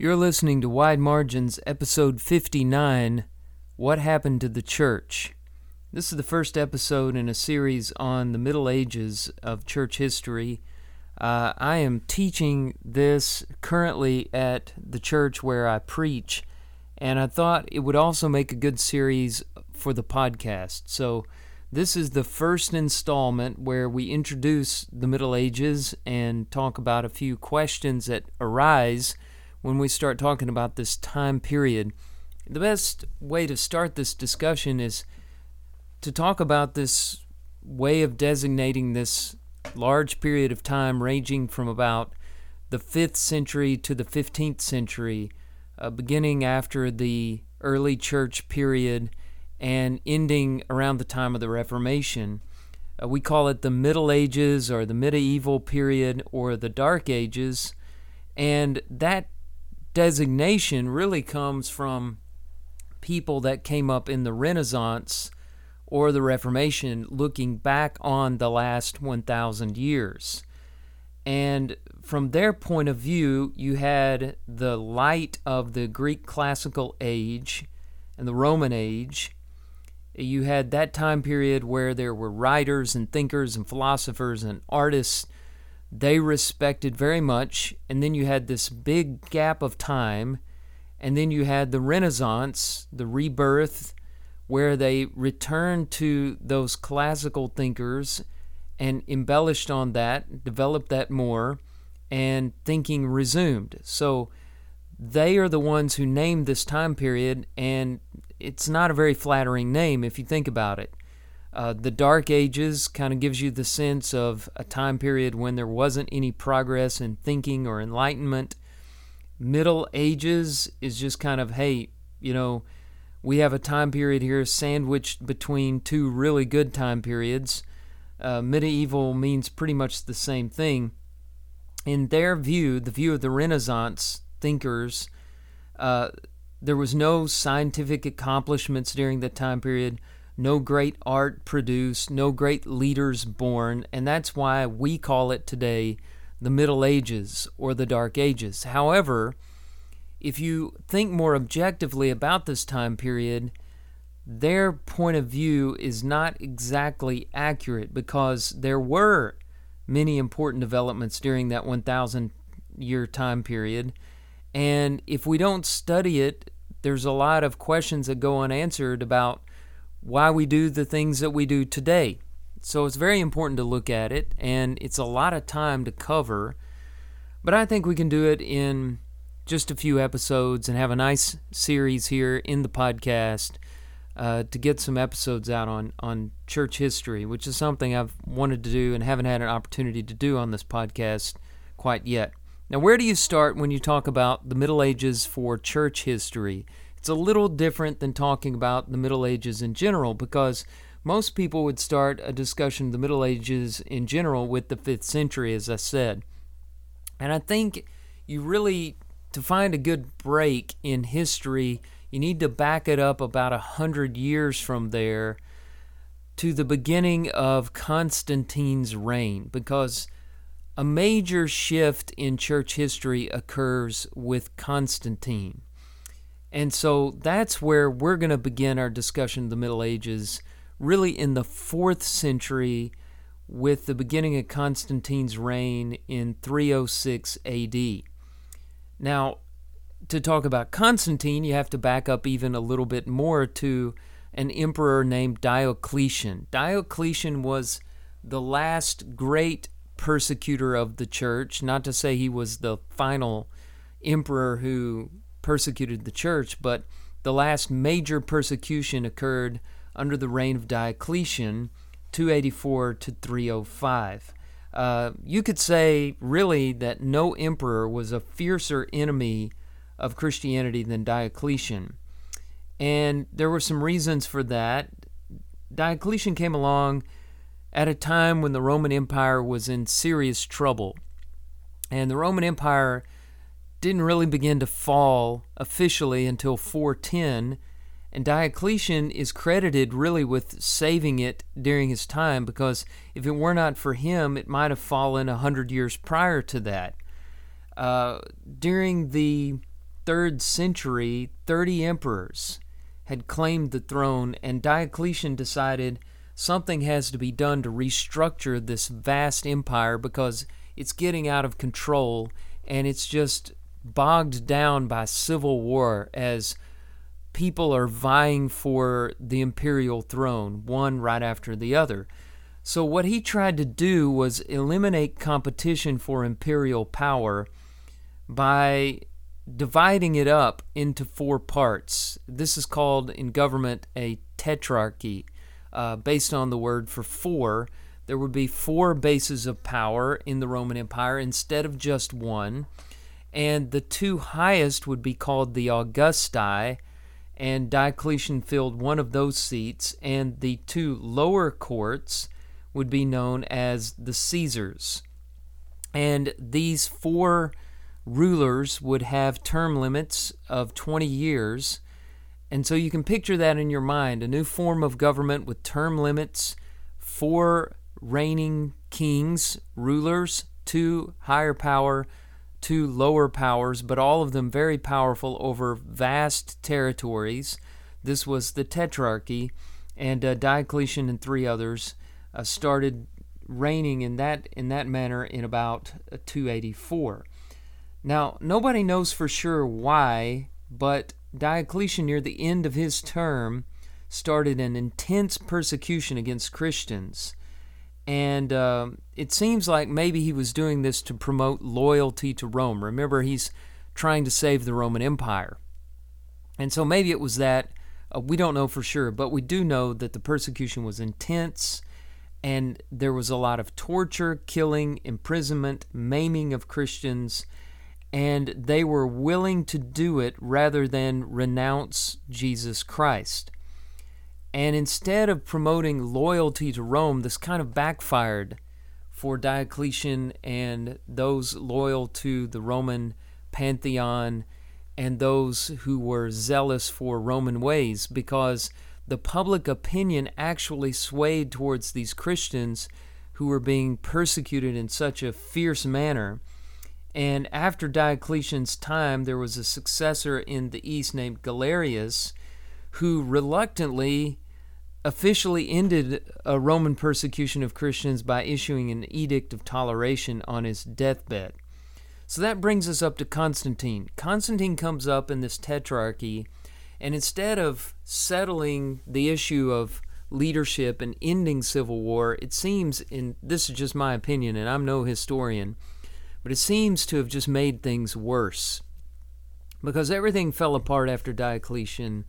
You're listening to Wide Margins, episode 59 What Happened to the Church? This is the first episode in a series on the Middle Ages of church history. Uh, I am teaching this currently at the church where I preach, and I thought it would also make a good series for the podcast. So, this is the first installment where we introduce the Middle Ages and talk about a few questions that arise when we start talking about this time period. The best way to start this discussion is to talk about this way of designating this large period of time ranging from about the 5th century to the 15th century, uh, beginning after the early church period and ending around the time of the Reformation. Uh, we call it the Middle Ages or the medieval period or the Dark Ages. And that designation really comes from people that came up in the Renaissance or the Reformation looking back on the last 1,000 years. And from their point of view, you had the light of the Greek classical age and the Roman age. You had that time period where there were writers and thinkers and philosophers and artists they respected very much. And then you had this big gap of time. And then you had the Renaissance, the rebirth, where they returned to those classical thinkers and embellished on that, developed that more, and thinking resumed. So they are the ones who named this time period, and it's not a very flattering name if you think about it. Uh, the Dark Ages kind of gives you the sense of a time period when there wasn't any progress in thinking or enlightenment. Middle Ages is just kind of, hey, you know, we have a time period here sandwiched between two really good time periods. Uh, medieval means pretty much the same thing. In their view, the view of the Renaissance thinkers, uh, there was no scientific accomplishments during that time period no great art produced, no great leaders born, and that's why we call it today the Middle Ages or the Dark Ages. However, if you think more objectively about this time period, their point of view is not exactly accurate because there were many important developments during that 1,000 year time period. And if we don't study it, there's a lot of questions that go unanswered about why we do the things that we do today. So it's very important to look at it, and it's a lot of time to cover. But I think we can do it in just a few episodes and have a nice series here in the podcast uh, to get some episodes out on, on church history, which is something I've wanted to do and haven't had an opportunity to do on this podcast quite yet. Now, where do you start when you talk about the Middle Ages for church history? It's a little different than talking about the Middle Ages in general because most people would start a discussion of the Middle Ages in general with the 5th century, as I said. And I think you really, to find a good break in history, you need to back it up about a hundred years from there to the beginning of Constantine's reign because a major shift in church history occurs with Constantine. And so that's where we're going to begin our discussion of the Middle Ages, really in the fourth century, with the beginning of Constantine's reign in 306 AD. Now, to talk about Constantine, you have to back up even a little bit more to an emperor named Diocletian. Diocletian was the last great persecutor of the church, not to say he was the final emperor who persecuted the church, but the last major persecution occurred under the reign of Diocletian, 284 to 305. Uh, you could say, really, that no emperor was a fiercer enemy of Christianity than Diocletian. And there were some reasons for that. Diocletian came along at a time when the Roman Empire was in serious trouble. And the Roman Empire didn't really begin to fall officially until 410, and Diocletian is credited really with saving it during his time because if it were not for him, it might have fallen a hundred years prior to that. Uh, during the third century, 30 emperors had claimed the throne, and Diocletian decided something has to be done to restructure this vast empire because it's getting out of control and it's just bogged down by civil war as people are vying for the imperial throne, one right after the other. So, what he tried to do was eliminate competition for imperial power by dividing it up into four parts. This is called in government a tetrarchy, uh, based on the word for four. There would be four bases of power in the Roman Empire instead of just one. And the two highest would be called the Augusti, and Diocletian filled one of those seats, and the two lower courts would be known as the Caesars. And these four rulers would have term limits of 20 years. And so you can picture that in your mind a new form of government with term limits, four reigning kings, rulers, two higher power, two lower powers, but all of them very powerful over vast territories. This was the Tetrarchy, and uh, Diocletian and three others uh, started reigning in that in that manner in about uh, 284. Now, nobody knows for sure why, but Diocletian, near the end of his term, started an intense persecution against Christians. And uh, it seems like maybe he was doing this to promote loyalty to Rome. Remember, he's trying to save the Roman Empire. And so maybe it was that. Uh, we don't know for sure, but we do know that the persecution was intense and there was a lot of torture, killing, imprisonment, maiming of Christians and they were willing to do it rather than renounce Jesus Christ. And instead of promoting loyalty to Rome, this kind of backfired for Diocletian and those loyal to the Roman pantheon and those who were zealous for Roman ways because the public opinion actually swayed towards these Christians who were being persecuted in such a fierce manner. And after Diocletian's time, there was a successor in the east named Galerius, who reluctantly officially ended a Roman persecution of Christians by issuing an edict of toleration on his deathbed. So that brings us up to Constantine. Constantine comes up in this tetrarchy, and instead of settling the issue of leadership and ending civil war, it seems, in this is just my opinion, and I'm no historian but it seems to have just made things worse because everything fell apart after Diocletian.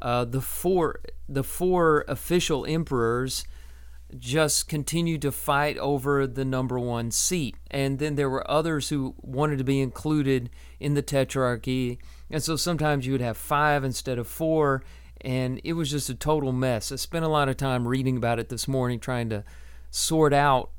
Uh, the four the four official emperors just continued to fight over the number one seat, and then there were others who wanted to be included in the tetrarchy, and so sometimes you would have five instead of four, and it was just a total mess. I spent a lot of time reading about it this morning, trying to sort out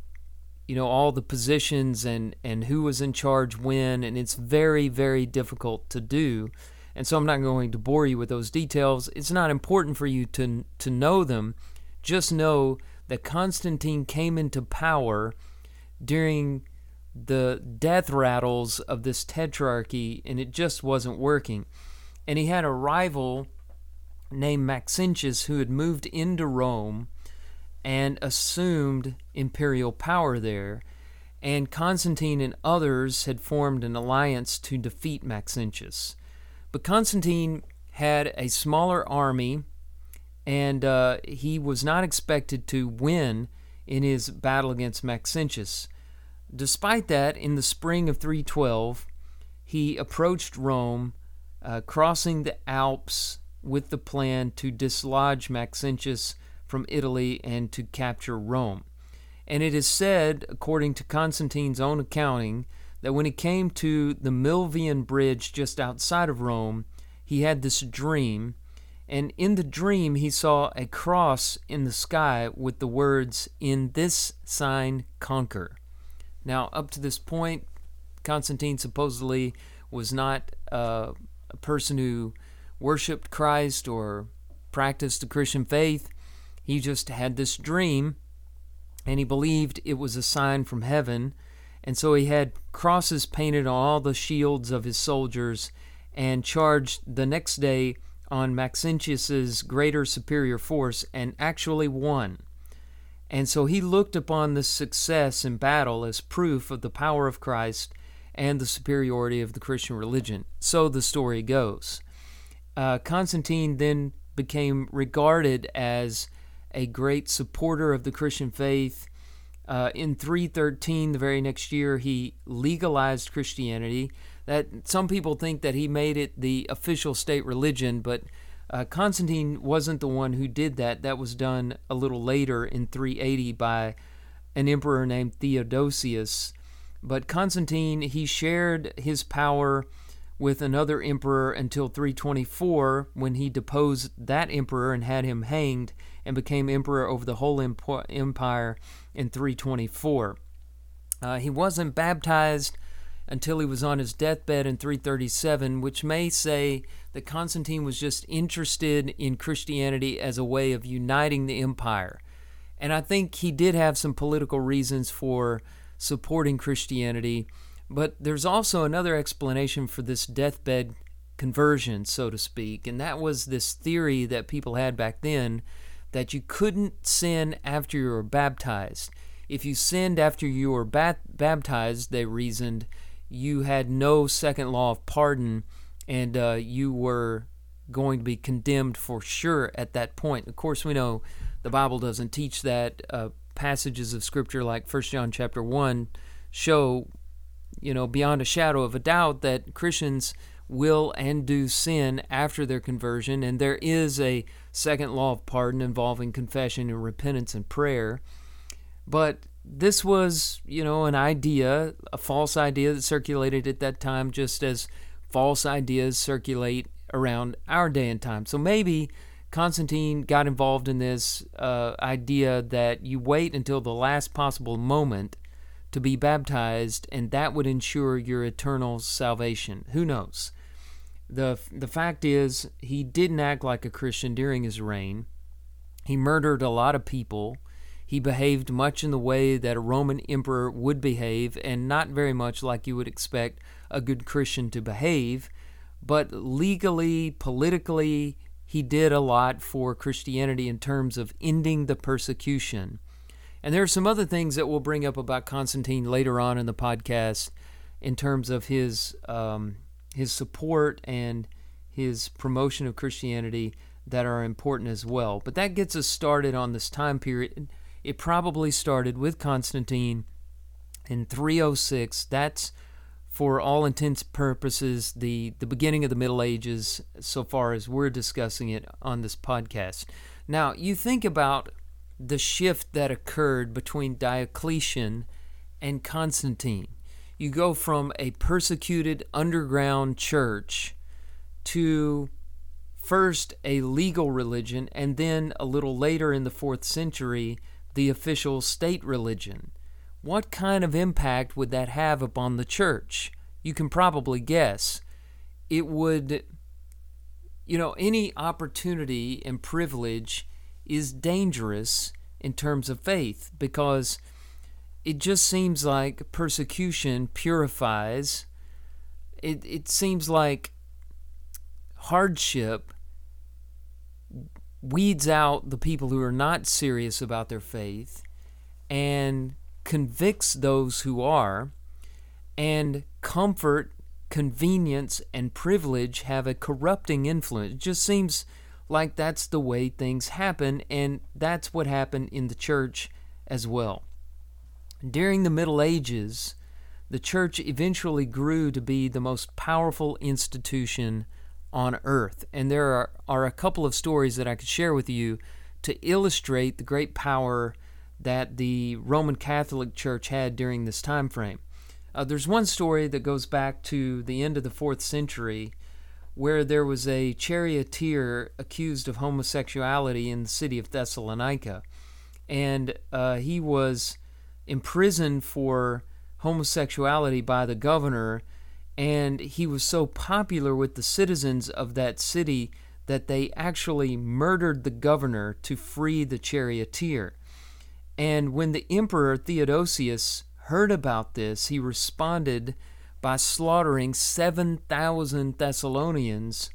you know all the positions and and who was in charge when and it's very very difficult to do and so I'm not going to bore you with those details. It's not important for you to to know them. Just know that Constantine came into power during the death rattles of this tetrarchy and it just wasn't working. And he had a rival named Maxentius who had moved into Rome and assumed imperial power there, and Constantine and others had formed an alliance to defeat Maxentius. But Constantine had a smaller army, and uh, he was not expected to win in his battle against Maxentius. Despite that, in the spring of 312, he approached Rome, uh, crossing the Alps with the plan to dislodge Maxentius from Italy and to capture Rome. And it is said, according to Constantine's own accounting, that when he came to the Milvian bridge just outside of Rome, he had this dream, and in the dream he saw a cross in the sky with the words, In this sign conquer. Now, up to this point, Constantine supposedly was not uh, a person who worshiped Christ or practiced the Christian faith. He just had this dream and he believed it was a sign from heaven. And so he had crosses painted on all the shields of his soldiers and charged the next day on Maxentius's greater superior force and actually won. And so he looked upon this success in battle as proof of the power of Christ and the superiority of the Christian religion. So the story goes. Uh, Constantine then became regarded as a great supporter of the Christian faith. Uh, in 313, the very next year, he legalized Christianity. That some people think that he made it the official state religion, but uh, Constantine wasn't the one who did that. That was done a little later in 380 by an emperor named Theodosius. But Constantine, he shared his power with another emperor until 324 when he deposed that emperor and had him hanged and became emperor over the whole empire in 324. Uh, he wasn't baptized until he was on his deathbed in 337, which may say that Constantine was just interested in Christianity as a way of uniting the empire. And I think he did have some political reasons for supporting Christianity, but there's also another explanation for this deathbed conversion, so to speak, and that was this theory that people had back then that you couldn't sin after you were baptized. If you sinned after you were bat- baptized, they reasoned, you had no second law of pardon and uh, you were going to be condemned for sure at that point. Of course, we know the Bible doesn't teach that. Uh, passages of Scripture like First John chapter 1 show, you know, beyond a shadow of a doubt that Christians will and do sin after their conversion, and there is a second law of pardon involving confession and repentance and prayer. But this was, you know, an idea, a false idea that circulated at that time, just as false ideas circulate around our day and time. So maybe Constantine got involved in this uh, idea that you wait until the last possible moment to be baptized, and that would ensure your eternal salvation. Who knows? The, the fact is, he didn't act like a Christian during his reign. He murdered a lot of people. He behaved much in the way that a Roman emperor would behave, and not very much like you would expect a good Christian to behave. But legally, politically, he did a lot for Christianity in terms of ending the persecution. And there are some other things that we'll bring up about Constantine later on in the podcast in terms of his um, his support and his promotion of Christianity that are important as well. But that gets us started on this time period. It probably started with Constantine in 306. That's for all intents purposes the, the beginning of the Middle Ages so far as we're discussing it on this podcast. Now, you think about the shift that occurred between Diocletian and Constantine you go from a persecuted underground church to first a legal religion and then a little later in the fourth century the official state religion. What kind of impact would that have upon the church? You can probably guess. It would, you know, any opportunity and privilege is dangerous in terms of faith because it just seems like persecution purifies. It, it seems like hardship weeds out the people who are not serious about their faith and convicts those who are, and comfort, convenience, and privilege have a corrupting influence. It just seems like that's the way things happen, and that's what happened in the church as well. During the Middle Ages, the church eventually grew to be the most powerful institution on earth. And there are, are a couple of stories that I could share with you to illustrate the great power that the Roman Catholic Church had during this time frame. Uh, there's one story that goes back to the end of the fourth century where there was a charioteer accused of homosexuality in the city of Thessalonica. And uh, he was imprisoned for homosexuality by the governor, and he was so popular with the citizens of that city that they actually murdered the governor to free the charioteer. And when the emperor Theodosius heard about this, he responded by slaughtering 7,000 Thessalonians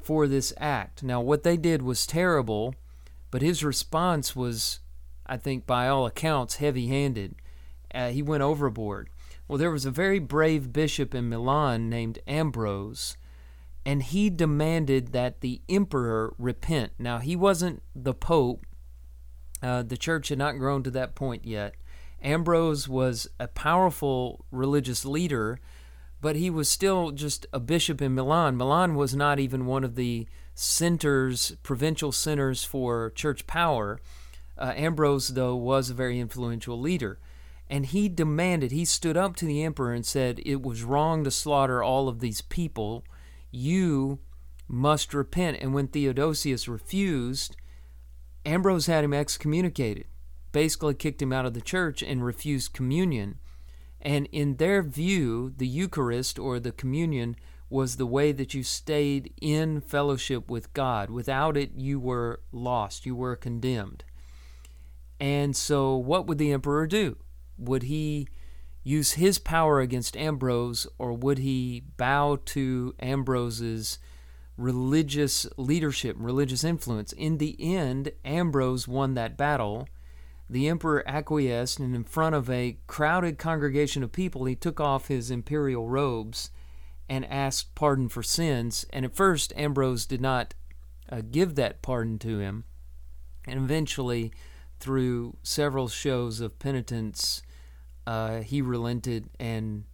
for this act. Now, what they did was terrible, but his response was, I think, by all accounts, heavy handed. Uh, he went overboard. Well, there was a very brave bishop in Milan named Ambrose, and he demanded that the emperor repent. Now, he wasn't the pope, uh, the church had not grown to that point yet. Ambrose was a powerful religious leader, but he was still just a bishop in Milan. Milan was not even one of the centers, provincial centers for church power. Uh, Ambrose, though, was a very influential leader. And he demanded, he stood up to the emperor and said, It was wrong to slaughter all of these people. You must repent. And when Theodosius refused, Ambrose had him excommunicated, basically kicked him out of the church and refused communion. And in their view, the Eucharist or the communion was the way that you stayed in fellowship with God. Without it, you were lost, you were condemned. And so, what would the emperor do? Would he use his power against Ambrose, or would he bow to Ambrose's religious leadership, religious influence? In the end, Ambrose won that battle the emperor acquiesced, and in front of a crowded congregation of people, he took off his imperial robes and asked pardon for sins. And at first, Ambrose did not uh, give that pardon to him. And eventually, through several shows of penitence, uh, he relented and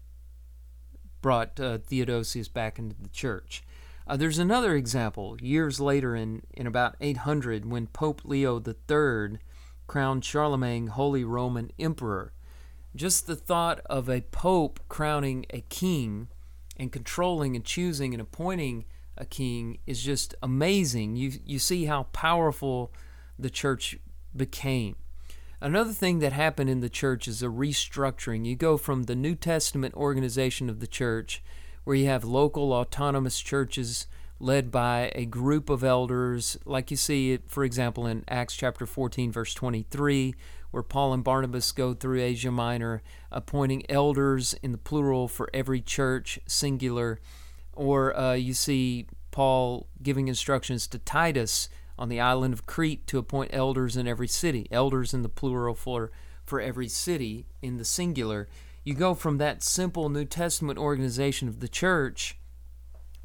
brought uh, Theodosius back into the church. Uh, there's another example years later in, in about 800 when Pope Leo III crowned Charlemagne Holy Roman Emperor. Just the thought of a pope crowning a king and controlling and choosing and appointing a king is just amazing. You, you see how powerful the church became. Another thing that happened in the church is a restructuring. You go from the New Testament organization of the church, where you have local autonomous churches led by a group of elders, like you see it, for example, in Acts chapter 14, verse 23, where Paul and Barnabas go through Asia Minor, appointing elders in the plural for every church, singular. Or uh, you see Paul giving instructions to Titus on the island of Crete to appoint elders in every city, elders in the plural for, for every city in the singular. You go from that simple New Testament organization of the church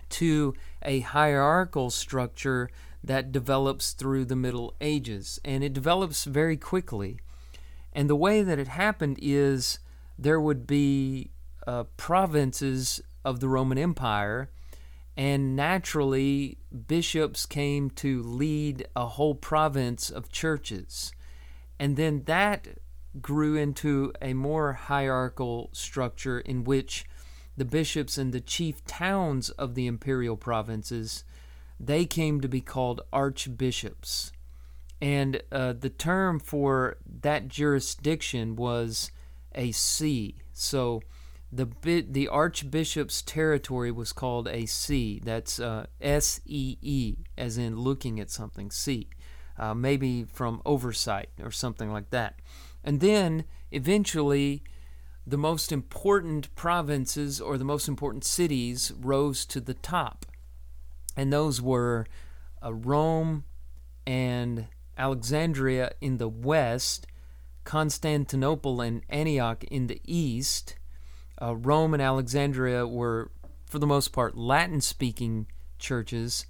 to a hierarchical structure that develops through the Middle Ages. And it develops very quickly. And the way that it happened is there would be uh, provinces of the Roman Empire, and naturally, bishops came to lead a whole province of churches. And then that grew into a more hierarchical structure in which the bishops and the chief towns of the imperial provinces, they came to be called archbishops. And uh, the term for that jurisdiction was a see. So the the archbishop's territory was called a see. That's uh, S E E, as in looking at something. See, uh, maybe from oversight or something like that. And then eventually the most important provinces or the most important cities rose to the top. And those were uh, Rome and Alexandria in the west, Constantinople and Antioch in the east. Uh, Rome and Alexandria were, for the most part, Latin speaking churches.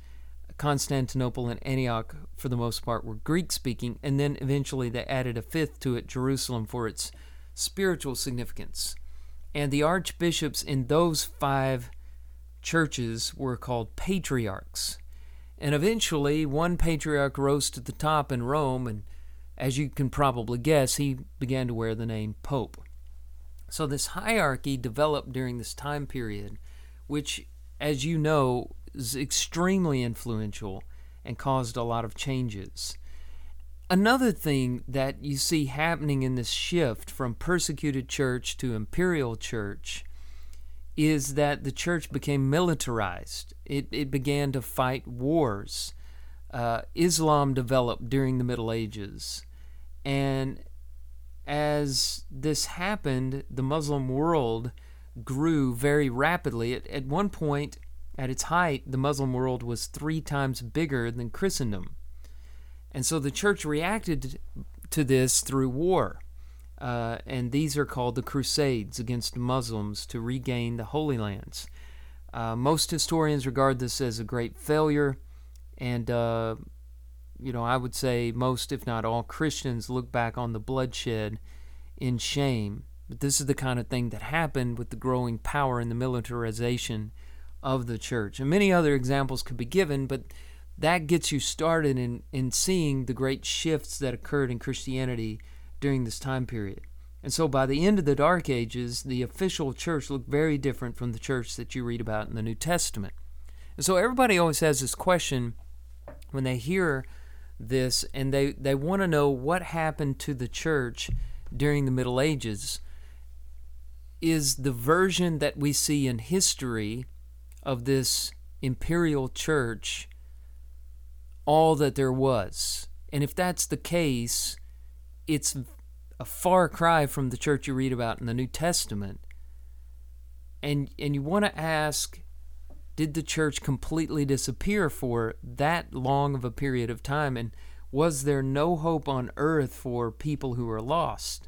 Constantinople and Antioch, for the most part, were Greek speaking. And then eventually they added a fifth to it, Jerusalem, for its spiritual significance. And the archbishops in those five churches were called patriarchs. And eventually, one patriarch rose to the top in Rome, and as you can probably guess, he began to wear the name Pope. So, this hierarchy developed during this time period, which, as you know, is extremely influential and caused a lot of changes. Another thing that you see happening in this shift from persecuted church to imperial church is that the church became militarized. It, it began to fight wars. Uh, Islam developed during the Middle Ages. And as this happened, the Muslim world grew very rapidly. At, at one point, at its height, the Muslim world was three times bigger than Christendom. And so the church reacted to this through war. Uh, and these are called the Crusades against Muslims to regain the Holy Lands. Uh, most historians regard this as a great failure, and uh, you know I would say most, if not all, Christians look back on the bloodshed in shame. But this is the kind of thing that happened with the growing power and the militarization of the church. And many other examples could be given, but that gets you started in, in seeing the great shifts that occurred in Christianity during this time period. And so by the end of the Dark Ages, the official church looked very different from the church that you read about in the New Testament. And so everybody always has this question when they hear this and they, they want to know what happened to the church during the Middle Ages. Is the version that we see in history of this imperial church all that there was? And if that's the case, it's a far cry from the church you read about in the New Testament. And and you want to ask did the church completely disappear for that long of a period of time and was there no hope on earth for people who are lost?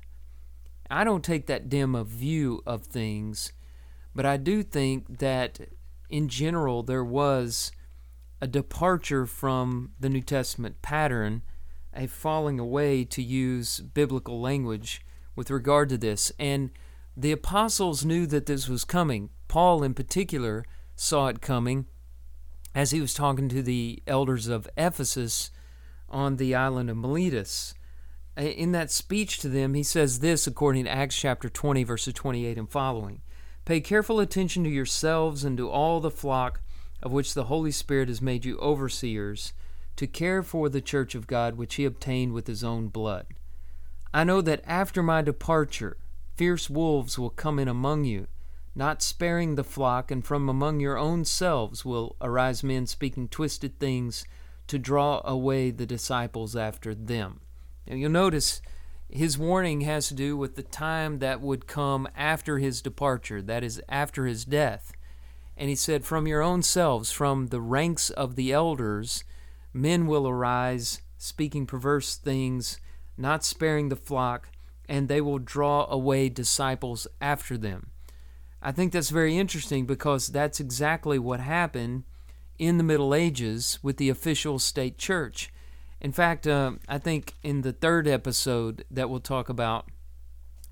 I don't take that dim a view of things, but I do think that in general there was a departure from the New Testament pattern a falling away, to use biblical language, with regard to this. And the apostles knew that this was coming. Paul, in particular, saw it coming as he was talking to the elders of Ephesus on the island of Miletus. In that speech to them, he says this according to Acts chapter 20, verses 28 and following Pay careful attention to yourselves and to all the flock of which the Holy Spirit has made you overseers to care for the church of God which he obtained with his own blood. I know that after my departure, fierce wolves will come in among you, not sparing the flock, and from among your own selves will arise men speaking twisted things to draw away the disciples after them. Now you'll notice his warning has to do with the time that would come after his departure, that is, after his death. And he said, From your own selves, from the ranks of the elders, Men will arise, speaking perverse things, not sparing the flock, and they will draw away disciples after them. I think that's very interesting because that's exactly what happened in the Middle Ages with the official state church. In fact, uh, I think in the third episode that we'll talk about,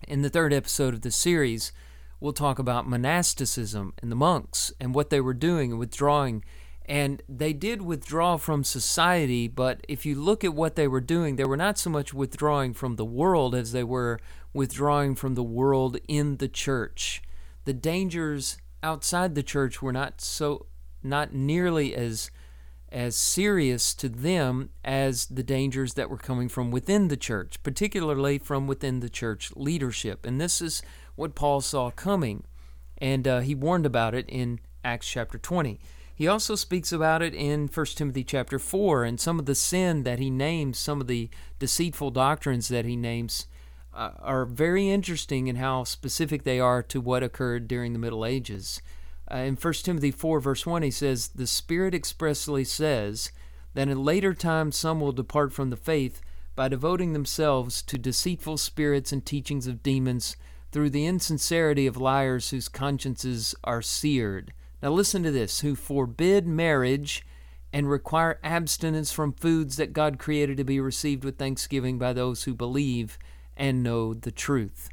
in the third episode of the series, we'll talk about monasticism and the monks and what they were doing and withdrawing and they did withdraw from society, but if you look at what they were doing, they were not so much withdrawing from the world as they were withdrawing from the world in the church. The dangers outside the church were not so not nearly as as serious to them as the dangers that were coming from within the church, particularly from within the church leadership. And this is what Paul saw coming, and uh, he warned about it in Acts chapter 20. He also speaks about it in 1 Timothy chapter 4 and some of the sin that he names, some of the deceitful doctrines that he names uh, are very interesting in how specific they are to what occurred during the Middle Ages. Uh, in 1 Timothy 4 verse 1 he says, "The Spirit expressly says that in later times some will depart from the faith by devoting themselves to deceitful spirits and teachings of demons through the insincerity of liars whose consciences are seared." Now, listen to this who forbid marriage and require abstinence from foods that God created to be received with thanksgiving by those who believe and know the truth.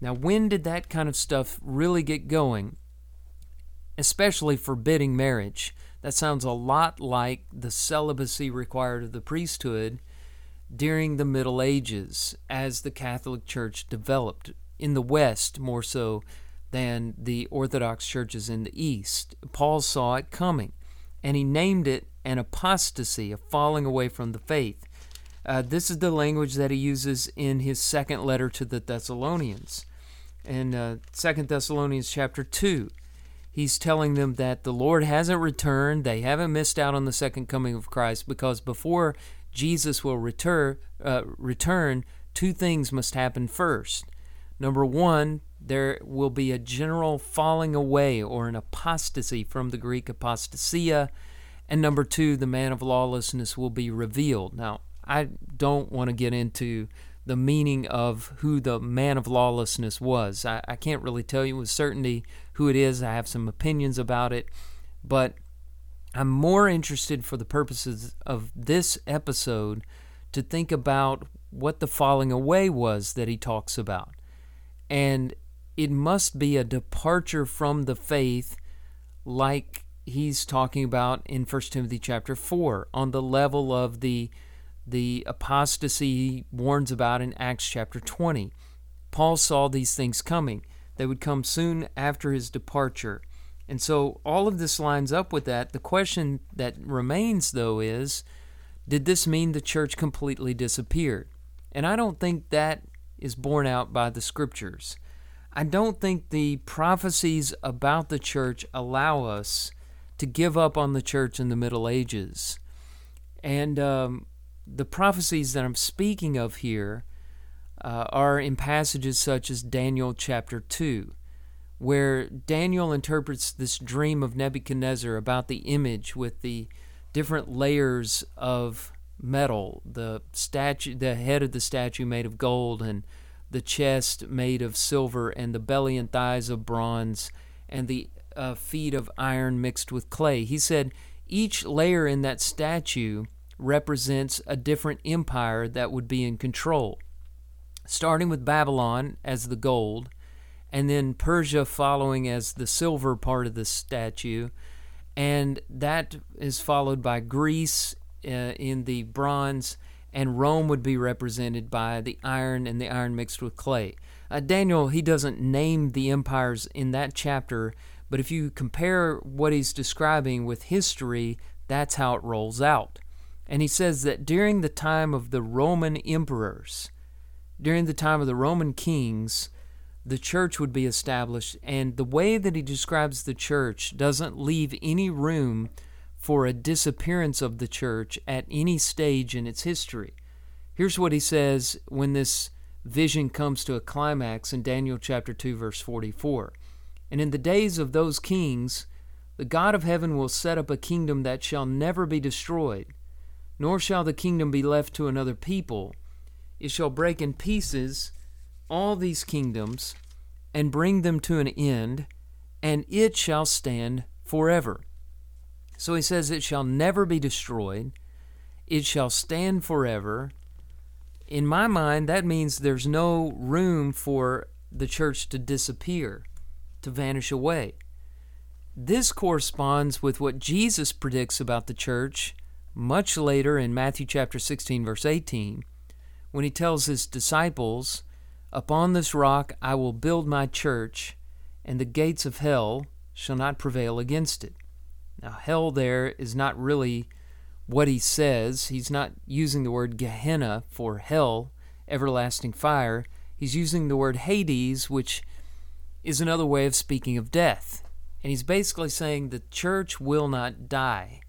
Now, when did that kind of stuff really get going? Especially forbidding marriage. That sounds a lot like the celibacy required of the priesthood during the Middle Ages as the Catholic Church developed, in the West more so than the Orthodox churches in the East. Paul saw it coming, and he named it an apostasy, a falling away from the faith. Uh, this is the language that he uses in his second letter to the Thessalonians. In uh, 2 Thessalonians chapter 2, he's telling them that the Lord hasn't returned. They haven't missed out on the second coming of Christ because before Jesus will return, uh, return two things must happen first. Number one, there will be a general falling away or an apostasy from the Greek apostasia. And number two, the man of lawlessness will be revealed. Now, I don't want to get into the meaning of who the man of lawlessness was. I, I can't really tell you with certainty who it is. I have some opinions about it. But I'm more interested for the purposes of this episode to think about what the falling away was that he talks about. And it must be a departure from the faith like he's talking about in 1 Timothy chapter 4 on the level of the the apostasy he warns about in Acts chapter 20. Paul saw these things coming. They would come soon after his departure. And so all of this lines up with that. The question that remains, though, is did this mean the church completely disappeared? And I don't think that is borne out by the scriptures. I don't think the prophecies about the church allow us to give up on the church in the Middle Ages. And um, the prophecies that I'm speaking of here uh, are in passages such as Daniel chapter 2, where Daniel interprets this dream of Nebuchadnezzar about the image with the different layers of metal, the statue, the head of the statue made of gold, and the chest made of silver, and the belly and thighs of bronze, and the uh, feet of iron mixed with clay. He said each layer in that statue represents a different empire that would be in control, starting with Babylon as the gold, and then Persia following as the silver part of the statue, and that is followed by Greece uh, in the bronze, and Rome would be represented by the iron and the iron mixed with clay. Uh, Daniel, he doesn't name the empires in that chapter, but if you compare what he's describing with history, that's how it rolls out. And he says that during the time of the Roman emperors, during the time of the Roman kings, the church would be established. And the way that he describes the church doesn't leave any room for a disappearance of the church at any stage in its history. Here's what he says when this vision comes to a climax in Daniel chapter 2 verse 44. And in the days of those kings the God of heaven will set up a kingdom that shall never be destroyed nor shall the kingdom be left to another people. It shall break in pieces all these kingdoms and bring them to an end, and it shall stand forever. So he says, It shall never be destroyed, it shall stand forever. In my mind, that means there's no room for the church to disappear, to vanish away. This corresponds with what Jesus predicts about the church much later in Matthew chapter 16 verse 18 when he tells his disciples upon this rock I will build my church and the gates of hell shall not prevail against it. Now hell there is not really what he says. He's not using the word Gehenna for hell, everlasting fire. He's using the word Hades, which is another way of speaking of death. And he's basically saying the church will not die.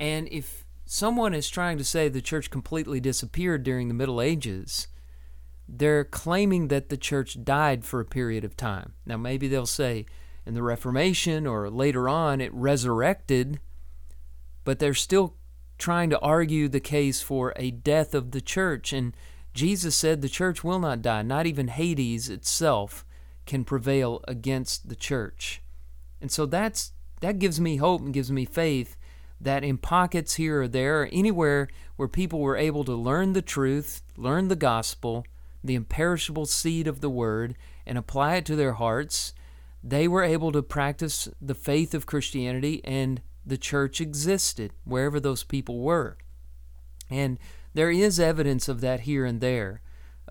And if someone is trying to say the church completely disappeared during the Middle Ages, they're claiming that the church died for a period of time. Now, maybe they'll say in the Reformation or later on it resurrected, but they're still trying to argue the case for a death of the church. And Jesus said the church will not die. Not even Hades itself can prevail against the church. And so that's that gives me hope and gives me faith that in pockets here or there, or anywhere where people were able to learn the truth, learn the gospel, the imperishable seed of the word, and apply it to their hearts, they were able to practice the faith of Christianity, and the church existed wherever those people were. And there is evidence of that here and there,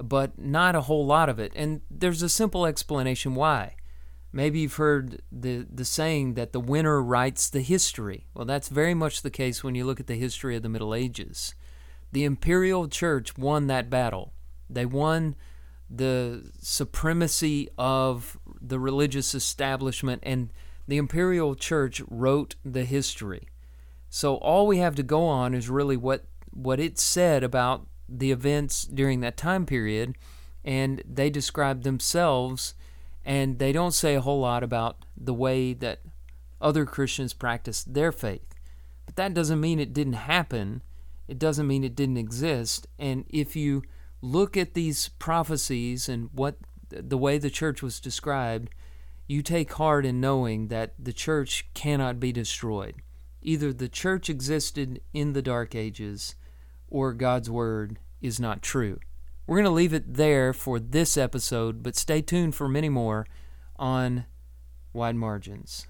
but not a whole lot of it. And there's a simple explanation why. Maybe you've heard the, the saying that the winner writes the history. Well, that's very much the case when you look at the history of the Middle Ages. The imperial church won that battle. They won the supremacy of the religious establishment, and the imperial church wrote the history. So all we have to go on is really what, what it said about the events during that time period, and they described themselves and they don't say a whole lot about the way that other Christians practice their faith. But that doesn't mean it didn't happen. It doesn't mean it didn't exist. And if you look at these prophecies and what the way the church was described, you take heart in knowing that the church cannot be destroyed. Either the church existed in the Dark Ages or God's Word is not true. We're going to leave it there for this episode, but stay tuned for many more on Wide Margins.